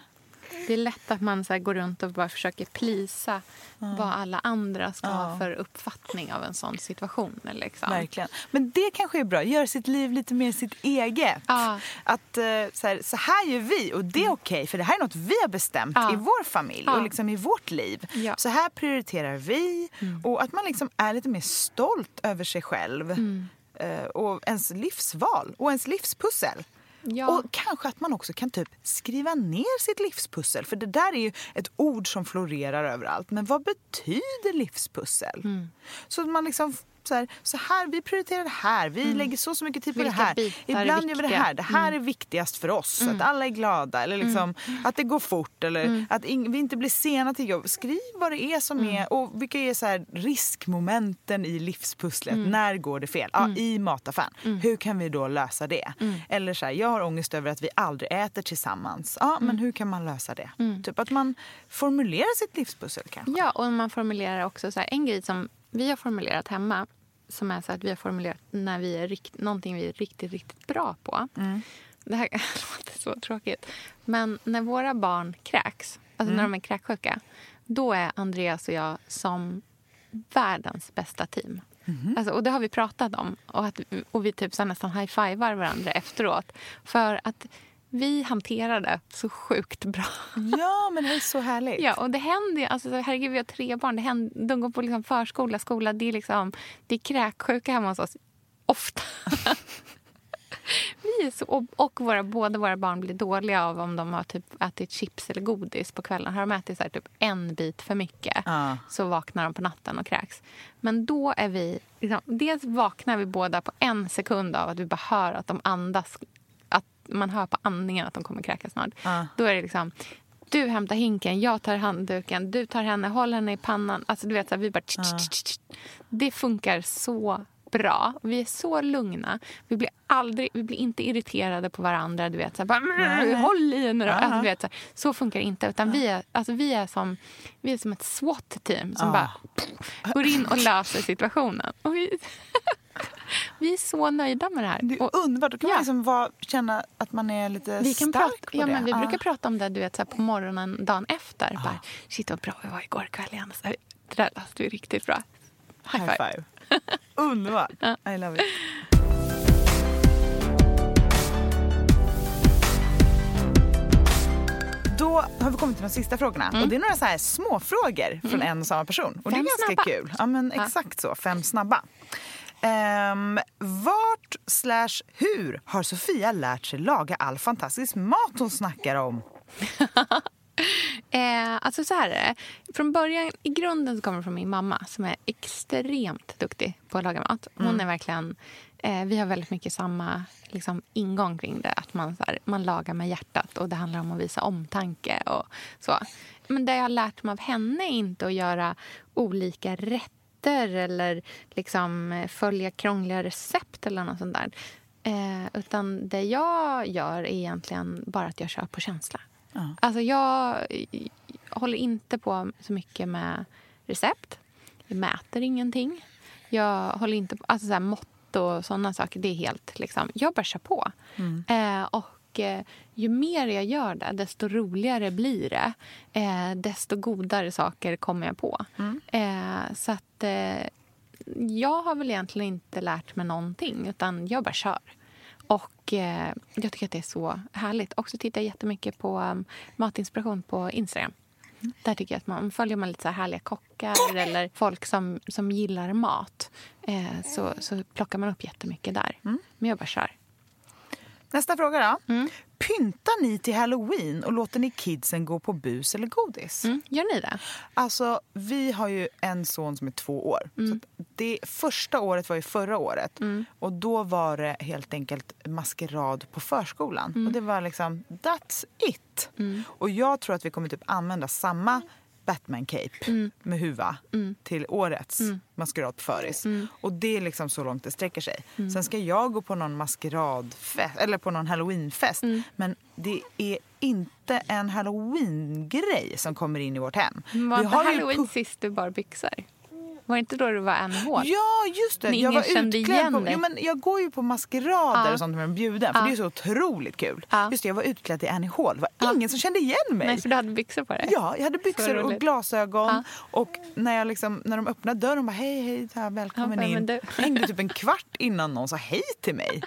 Det är lätt att man så går runt och bara försöker plisa vad alla andra ska ha för uppfattning av en sån situation. Liksom. Verkligen. Men det kanske är bra. Göra sitt liv lite mer sitt eget. Ja. Att eh, så här, så här gör vi och det är okej för det här är något vi har bestämt Ja. i vår familj Ja. och liksom i vårt liv. Ja. Mm. Så här prioriterar vi och att man liksom är lite mer stolt över sig själv. Mm. eh, och ens livsval och ens livspussel. Ja. Och kanske att man också kan typ skriva ner sitt livspussel. För det där är ju ett ord som florerar överallt. Men vad betyder livspussel? Mm. Så att man liksom så här, så här, vi prioriterar det här, vi lägger så så mycket tid på Mm. Vilka det här. Ibland gör vi det? Mm. här, det här är viktigast för oss. Att alla är glada eller liksom, att det går fort eller Mm. att vi inte blir sena till jobb. Skriv vad det är som Mm. är och vilka är så här riskmomenten i livspusslet. Mm. När går det fel? Ja, I mataffären. Hur kan vi då lösa det? Mm. Eller så här, jag har ångest över att vi aldrig äter tillsammans. Ja, Mm. men hur kan man lösa det? Typ att man formulerar sitt livspussel kanske. Ja, och man formulerar också så här, en grej som vi har formulerat hemma som är så att vi har formulerat när vi är rikt, någonting vi är riktigt, riktigt bra på. Det här låter så tråkigt. Men när våra barn kräks, alltså när de är kräksjuka, då är Andreas och jag som världens bästa team. Alltså, och det har vi pratat om. Och, att, och vi typ så nästan high-fivar varandra efteråt. För att vi hanterar det så sjukt bra. Ja, men det är så härligt. Ja, och det händer ju. Alltså, herregud, vi har tre barn. Det händer, de går på liksom förskola, skola. Det är, liksom, det är kräksjuka hemma hos oss. Ofta. vi är så, och, våra, båda våra barn blir dåliga av om de har typ ätit chips eller godis på kvällen. Har de ätit så här, typ en bit för mycket Ja. så vaknar de på natten och kräks. Men då är vi... Liksom, dels vaknar vi båda på en sekund av att vi bara hör att de andas. Man hör på andningen att de kommer kräkas snart. Ja. Då är det liksom... Du hämtar hinken, jag tar handduken, du tar henne, håller henne i pannan. Alltså du vet, så här, vi bara... Det funkar så bra. Vi är så lugna. Vi blir, aldrig, vi blir inte irriterade på varandra. Du vet, så, här, bara, Nej. Håll i henne då. Ja. Alltså, du vet, så, här, så funkar det inte. Utan vi, är, alltså, vi, är som, vi är som ett SWAT-team som Ja. bara går in och löser situationen. Och vi, vi är så nöjda med det här. Det är underbart. Då kan Ja. man liksom vara, känna att man är lite vi kan stark prata, på ja, det. men vi Ja. brukar prata om det du vet, så på morgonen dagen efter. Bara, Shit vad bra vi var igår kväll igen. Så det där löste vi riktigt bra. High High five. five. Underbart. I love it. Då har vi kommit till de sista frågorna. Och det är några så här små frågor från en och samma person. Och det Mm. Fem är ganska snabba. kul. Ja, men exakt så. Fem snabba. Ehm, vart slash hur har Sofia lärt sig laga all fantastisk mat hon snackar om? Eh, alltså så här är det. Från början, i grunden så kommer det från min mamma som är extremt duktig på att laga mat. Hon är verkligen, eh, vi har väldigt mycket samma liksom, ingång kring det. Att man, så här, man lagar med hjärtat och det handlar om att visa omtanke och så. Men det jag har lärt mig av henne är inte att göra olika rätter eller liksom eh, följa krångliga recept eller något sånt där. Eh, utan det jag gör är egentligen bara att jag kör på känsla. Alltså jag eh, håller inte på så mycket med recept. Jag mäter ingenting. Jag håller inte på... Alltså så här, mått och såna saker, det är helt... Liksom, jag bara kör på. Eh, och eh, ju mer jag gör det, desto roligare blir det. Eh, desto godare saker kommer jag på. Eh, så att... Eh, jag har väl egentligen inte lärt mig någonting, utan jag bara kör. Och eh, jag tycker att det är så härligt. Också tittar jag jättemycket på um, matinspiration på Instagram. Där tycker jag att man följer man lite så här härliga kockar eller folk som, som gillar mat. Eh, så, så plockar man upp jättemycket där. Men jag bara kör. Nästa fråga då. Mm. Pyntar ni till halloween och låter ni kidsen gå på bus eller godis? Mm. Gör ni det? Alltså, vi har ju en son som är två år. Mm. Så det första året var ju förra året. Och då var det helt enkelt maskerad på förskolan. Mm. Och det var liksom, that's it. Och jag tror att vi kommer typ använda samma Batman-cape Mm. med huva till årets maskerad på föris. Mm. Och det är liksom så långt det sträcker sig. Sen ska jag gå på någon maskeradfest, eller på någon halloweenfest. Mm. Men det är inte en halloween-grej som kommer in i vårt hem. Var inte halloween sist du bar byxor? Var det inte då du var hål? Ja, just det. Jag var utklädd på, jo, men Jag går ju på maskerader Ja. och sånt med en bjuden. För Ja. det är så otroligt kul. Ja. Just det, jag var utklädd till Annie Hall. Det var ingen som kände igen mig. Nej, för du hade byxor på dig? Ja, jag hade byxor och glasögon. Ja. Och när, jag liksom, när de öppnade dörren bara hej, hej, här, välkommen Ja, in. du- Jag hängde typ en kvart innan någon sa hej till mig.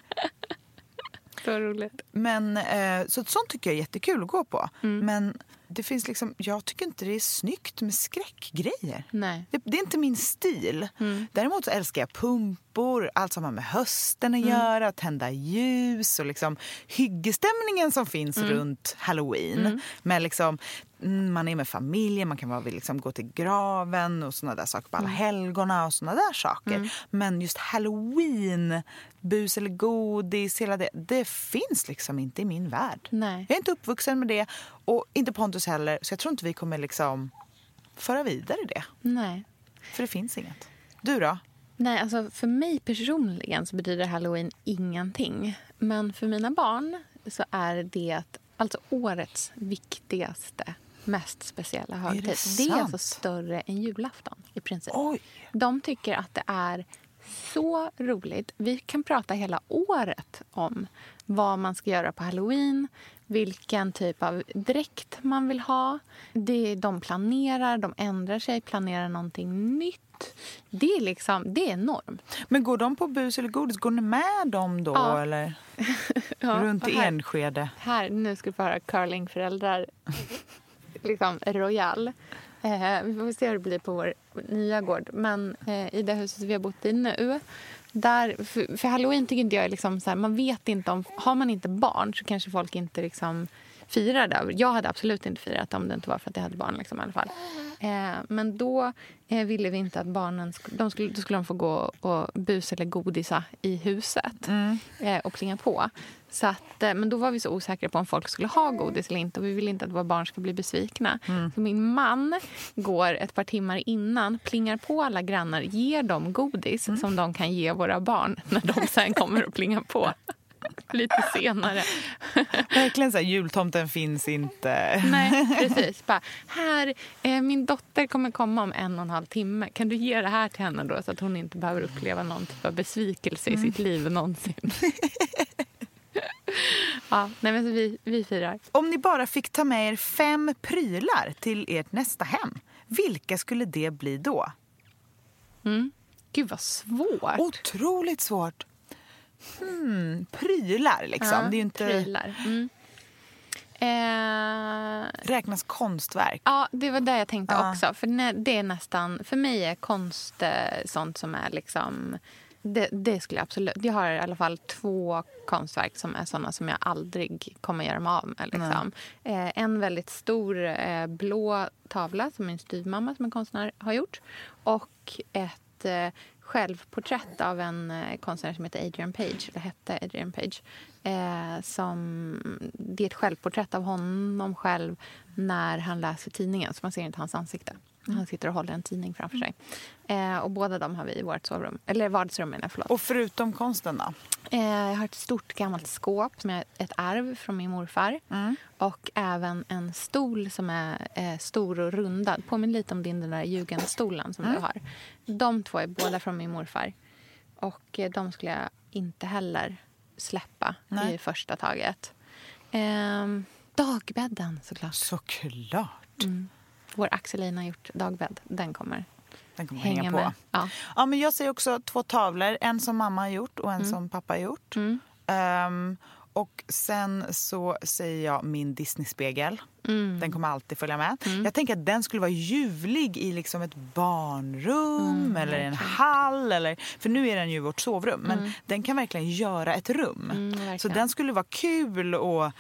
Så roligt. Men, eh, så sånt tycker jag är jättekul att gå på. Mm. Men det finns liksom, jag tycker inte det är snyggt med skräckgrejer. Nej. Det, det är inte min stil. Däremot så älskar jag pumpor, allt som har med hösten att göra, tända ljus och liksom hyggestämningen som finns runt halloween. Med liksom, mm, man är med familjen, man kan vara, liksom, gå till graven och såna där saker på alla helgona och såna där saker. Men just halloween, bus eller godis, hela det, det finns liksom inte i min värld. Nej. Jag är inte uppvuxen med det och inte Pontus heller. Så jag tror inte vi kommer liksom föra vidare det. Nej. För det finns inget. Du då? Nej, alltså för mig personligen så betyder halloween ingenting. Men för mina barn så är det alltså årets viktigaste, mest speciella högtid. det Det är alltså större än julafton i princip. Oj! De tycker att det är så roligt. Vi kan prata hela året om vad man ska göra på halloween, vilken typ av dräkt man vill ha. Det de planerar, de ändrar sig, planerar någonting nytt. Det är liksom, det är enormt. Men går de på bus eller godis? Går ni med dem då? Ja. Eller? Ja, Runt här- Enskede? Här, nu ska vi få höra curlingföräldrar liksom royal. Eh, vi får se hur det blir på vår nya gård. Men eh, i det huset vi har bott i nu, där, för, för halloween tycker inte jag är liksom så här, man vet inte om, har man inte barn så kanske folk inte liksom firar det. Jag hade absolut inte firat om det inte var för att jag hade barn liksom, i alla fall. Eh, men då eh, ville vi inte att barnen, de skulle, då skulle de få gå och bus eller godisa i huset eh, och plinga på. Så att, eh, men då var vi så osäkra på om folk skulle ha godis eller inte och vi ville inte att våra barn ska bli besvikna. Så min man går ett par timmar innan, plingar på alla grannar, ger dem godis som de kan ge våra barn när de sen kommer och plingar på lite senare. Verkligen så här, jultomten finns inte. Nej, precis. Bara, här, eh, min dotter kommer komma om en och en halv timme. Kan du ge det här till henne då så att hon inte behöver uppleva någon typ av besvikelse i sitt liv någonsin? ja, nej, men vi, vi firar. Om ni bara fick ta med er fem prylar till ert nästa hem, vilka skulle det bli då? Gud vad svårt. Otroligt svårt. Hmm, prylar liksom. Ja, det är inte... Prylar. Mm. Eh, Räknas konstverk? Ja, det var det jag tänkte Ja. också. För det är nästan, för mig är konst eh, sånt som är liksom... Det, det skulle jag absolut... Jag har i alla fall två konstverk som är såna som jag aldrig kommer göra mig av med. Liksom. Eh, en väldigt stor eh, blå tavla som min styvmamma som är konstnär har gjort. Och ett eh, självporträtt av en eh, konstnär som heter Adrian Page. Eller hette Adrian Page. Eh, som, det är ett självporträtt av honom själv när han läser tidningen. Så man ser inte hans ansikte. Han sitter och håller en tidning framför sig. Eh, och båda de har vi i vårt sovrum. Eller vardagsrum menar förlåt. Och förutom konsten då? Eh, jag har ett stort gammalt skåp som är ett arv från min morfar. Och även en stol som är eh, stor och rundad. Påminner lite om din den där jugendstolen som du har. De två är båda från min morfar. Och eh, de skulle jag inte heller släppa Nej. i första taget. Ehm, dagbädden såklart. Såklart. Vår Axelina gjort dagbädd. Den kommer Den kommer hänga hänga på. Ja. Ja, men jag säger också två tavlor. En som mamma har gjort och en som pappa har gjort. Ehm, och sen så säger jag min Disney-spegel. Den kommer alltid följa med. Jag tänker att den skulle vara ljuvlig i liksom ett barnrum eller en hall. Eller, för nu är den ju vårt sovrum. Men den kan verkligen göra ett rum. så den skulle vara kul att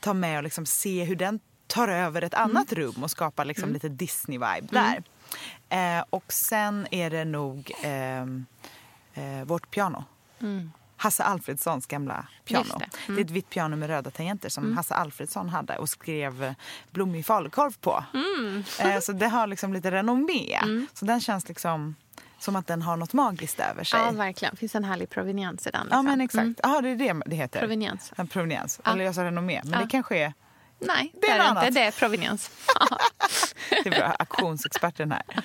ta med och liksom se hur den tar över ett annat rum och skapar liksom lite Disney-vibe där. Eh, och sen är det nog ehm, eh, vårt piano. Hasse Alfredsons gamla piano. Det. det. är ett vitt piano med röda tangenter som Hasse Alfredsson hade och skrev eh, blommig falukorv på. Eh, så det har liksom lite renommé. Så den känns liksom som att den har något magiskt över sig. ja, verkligen. Finns en härlig proveniens i den. Ja, liksom. men exakt. Mm. Ja, det är det det heter. Proveniens. En proveniens. Ja. Eller jag sa renommé. Men Ja. det kanske är... Nej, Det är det är, inte. Det är proveniens. Det är bra, auktionsexperten här.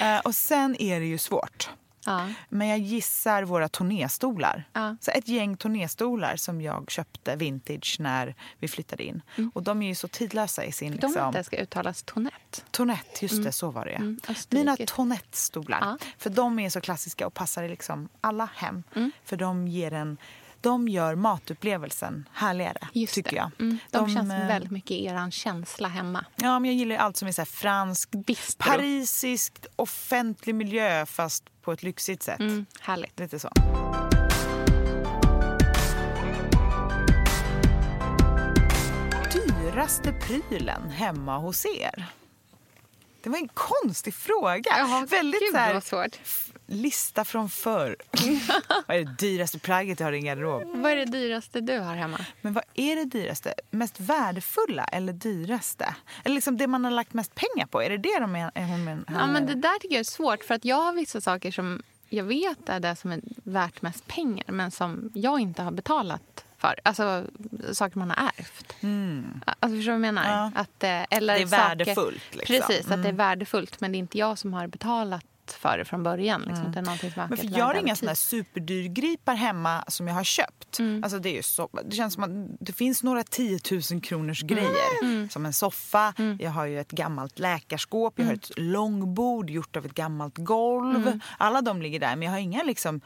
Eh, och sen är det ju svårt. ja. Men jag gissar våra turnéstolar. Ja. Så ett gäng turnéstolar som jag köpte vintage när vi flyttade in. Och de är ju så tidlösa i sin... Mm. De Liksom, inte ska uttalas tonett. Tonett, just det, så var det ja. Mm. Mina tonettstolar. Ja. För de är så klassiska och passar i liksom alla hem. Mm. För de ger en de gör matupplevelsen härligare. Just tycker jag. Mm. De, De, känns eh, väldigt mycket eran känsla hemma. Ja, men jag gillar allt som är så franskt, Bistro. parisiskt, offentlig miljö fast på ett lyxigt sätt. Mm, härligt. Lite så. Dyraste prylen hemma hos er? Det var en konstig fråga. Ja, Väldigt gud, så här, lista från förr. vad är det dyraste plagget du har i garderob? Vad är det dyraste du har hemma? Men vad är det dyraste? Mest värdefulla eller dyraste? Eller liksom det man har lagt mest pengar på? Är det det de är, hon men, Ja, men det där tycker jag är svårt. För att jag har vissa saker som jag vet är det som är värt mest pengar men som jag inte har betalat för. Alltså saker man har ärvt. Alltså förstår du vad jag menar? Mm. Ja. Att, eh, eller Det är saker, värdefullt, liksom. Precis, att det är Mm. värdefullt men det är inte jag som har betalat för det från början. Liksom. Det är någonting som Mm. Men för jag har inga såna superdyrgripar hemma som jag har köpt. Mm. Alltså det, är ju så, det känns som att det finns några 10 000 kronors grejer. Mm. Som en soffa, jag har ju ett gammalt läkarskåp, jag har Mm. ett långbord gjort av ett gammalt golv. Alla de ligger där men jag har inga liksom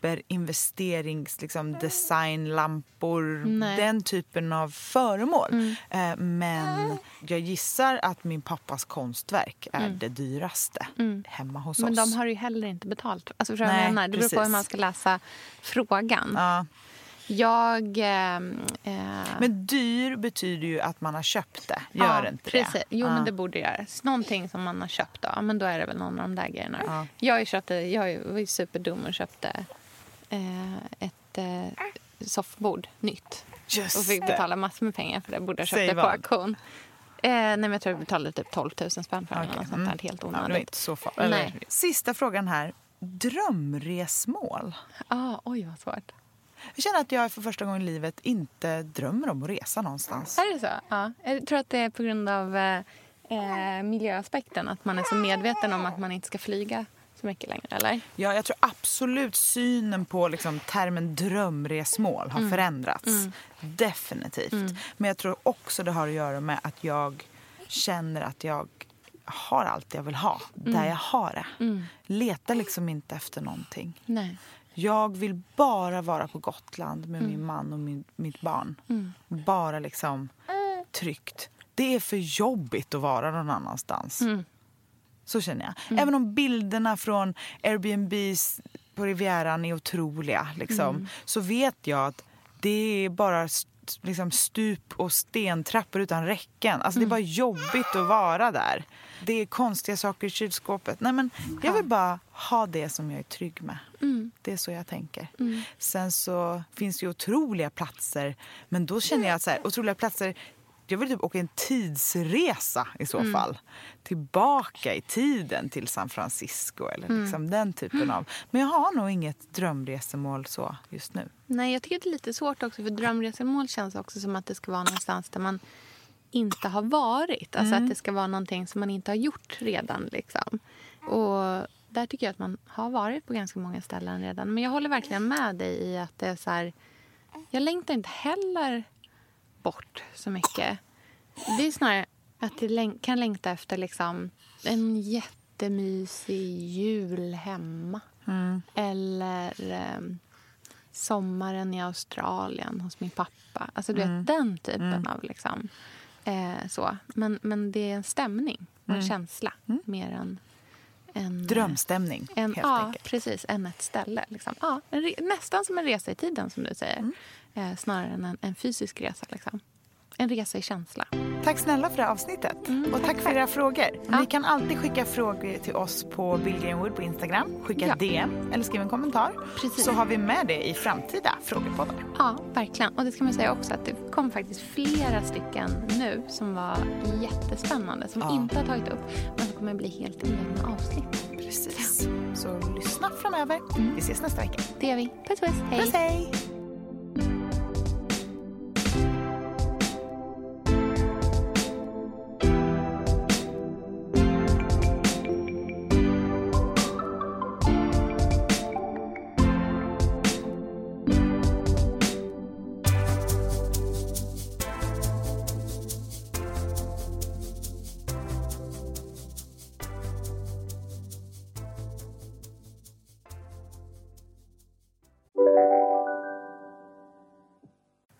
superinvesterings liksom designlampor, Nej. den typen av föremål. Mm. Eh, men jag gissar att min pappas konstverk är det dyraste hemma hos Mm. Men oss. de har ju heller inte betalt. Alltså, vad Nej, jag menar? Det beror på hur precis. man ska läsa frågan. Ja. Jag... Eh, eh, Men dyr betyder ju att man har köpt det. Gör ja, inte precis. det? Jo, Ja. men det borde göras. Någonting som man har köpt, då. Men då är det väl någon av de där grejerna. Ja. Jag, köpte, jag var ju superdum och köpte ett eh, soffbord nytt. Just och fick betala massor med pengar för det. Borde jag köpt Säg det på vad. auktion. Eh, nej, men jag tror jag betalade typ 12 000 spänn för. Okay. Sånt Mm. där, helt Ja, onödigt. Eller- Nej. Sista frågan här. Drömresmål? Ah, oj, vad svårt. Jag känner att jag för första gången i livet inte drömmer om att resa någonstans. Är det så? Ja. Jag tror att det är på grund av eh, eh, miljöaspekten. Att man är så medveten om att man inte ska flyga så mycket längre, eller? Ja, jag tror absolut synen på liksom, termen drömresmål har Mm. förändrats. Definitivt. Men jag tror också det har att göra med att jag känner att jag har allt jag vill ha Mm. där jag har det. Letar liksom inte efter någonting. Nej. Jag vill bara vara på Gotland med min man och min, mitt barn. Bara liksom tryggt. Det är för jobbigt att vara någon annanstans. Så känner jag. Även om bilderna från Airbnbs på Rivieran är otroliga liksom, så vet jag att det är bara liksom stup och stentrappor utan räcken. Alltså Det är bara jobbigt att vara där. Det är konstiga saker i kylskåpet. Nej, men jag vill bara ha det som jag är trygg med. Det är så jag tänker. Sen så finns det ju otroliga platser. Men då känner jag att så här, otroliga platser jag vill typ åka en tidsresa i så fall. Tillbaka i tiden till San Francisco eller liksom den typen av. Men jag har nog inget drömresemål så just nu. Nej, jag tycker det är lite svårt också. För drömresemål känns också som att det ska vara någonstans där man inte har varit. Alltså att det ska vara någonting som man inte har gjort redan. Liksom. Och där tycker jag att man har varit på ganska många ställen redan. Men jag håller verkligen med dig i att det är så här... Jag längtar inte heller bort så mycket. Det är snarare att läng- kan längta efter liksom en jättemysig jul hemma. Eller ehm, sommaren i Australien hos min pappa. Alltså du vet, den typen av liksom, eh, så. Men, men det är en stämning och en känsla mer än... en Drömstämning en, helt ja, enkelt. precis. Än ett ställe. Liksom. Ja, en nästan som en resa i tiden, som du säger. Mm. Eh, snarare än en, en fysisk resa. Liksom. En resa i känsla. Tack snälla för det här avsnittet. och tack för era frågor. Ni kan alltid skicka frågor till oss på Bill Greenwood på Instagram. Skicka Ja. DM eller skriv en kommentar. Precis. Så har vi med det i framtida frågepoddar. Ja, verkligen. Och det ska man säga också att det kom faktiskt flera stycken nu som var jättespännande. Som Ja. inte har tagit upp, men som kommer bli helt egna avsnitt. Precis. Så lyssna framöver. Vi ses nästa vecka. Det gör vi. Puss puss. Hej. Puss hej!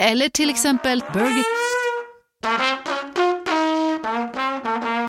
eller till exempel Burger...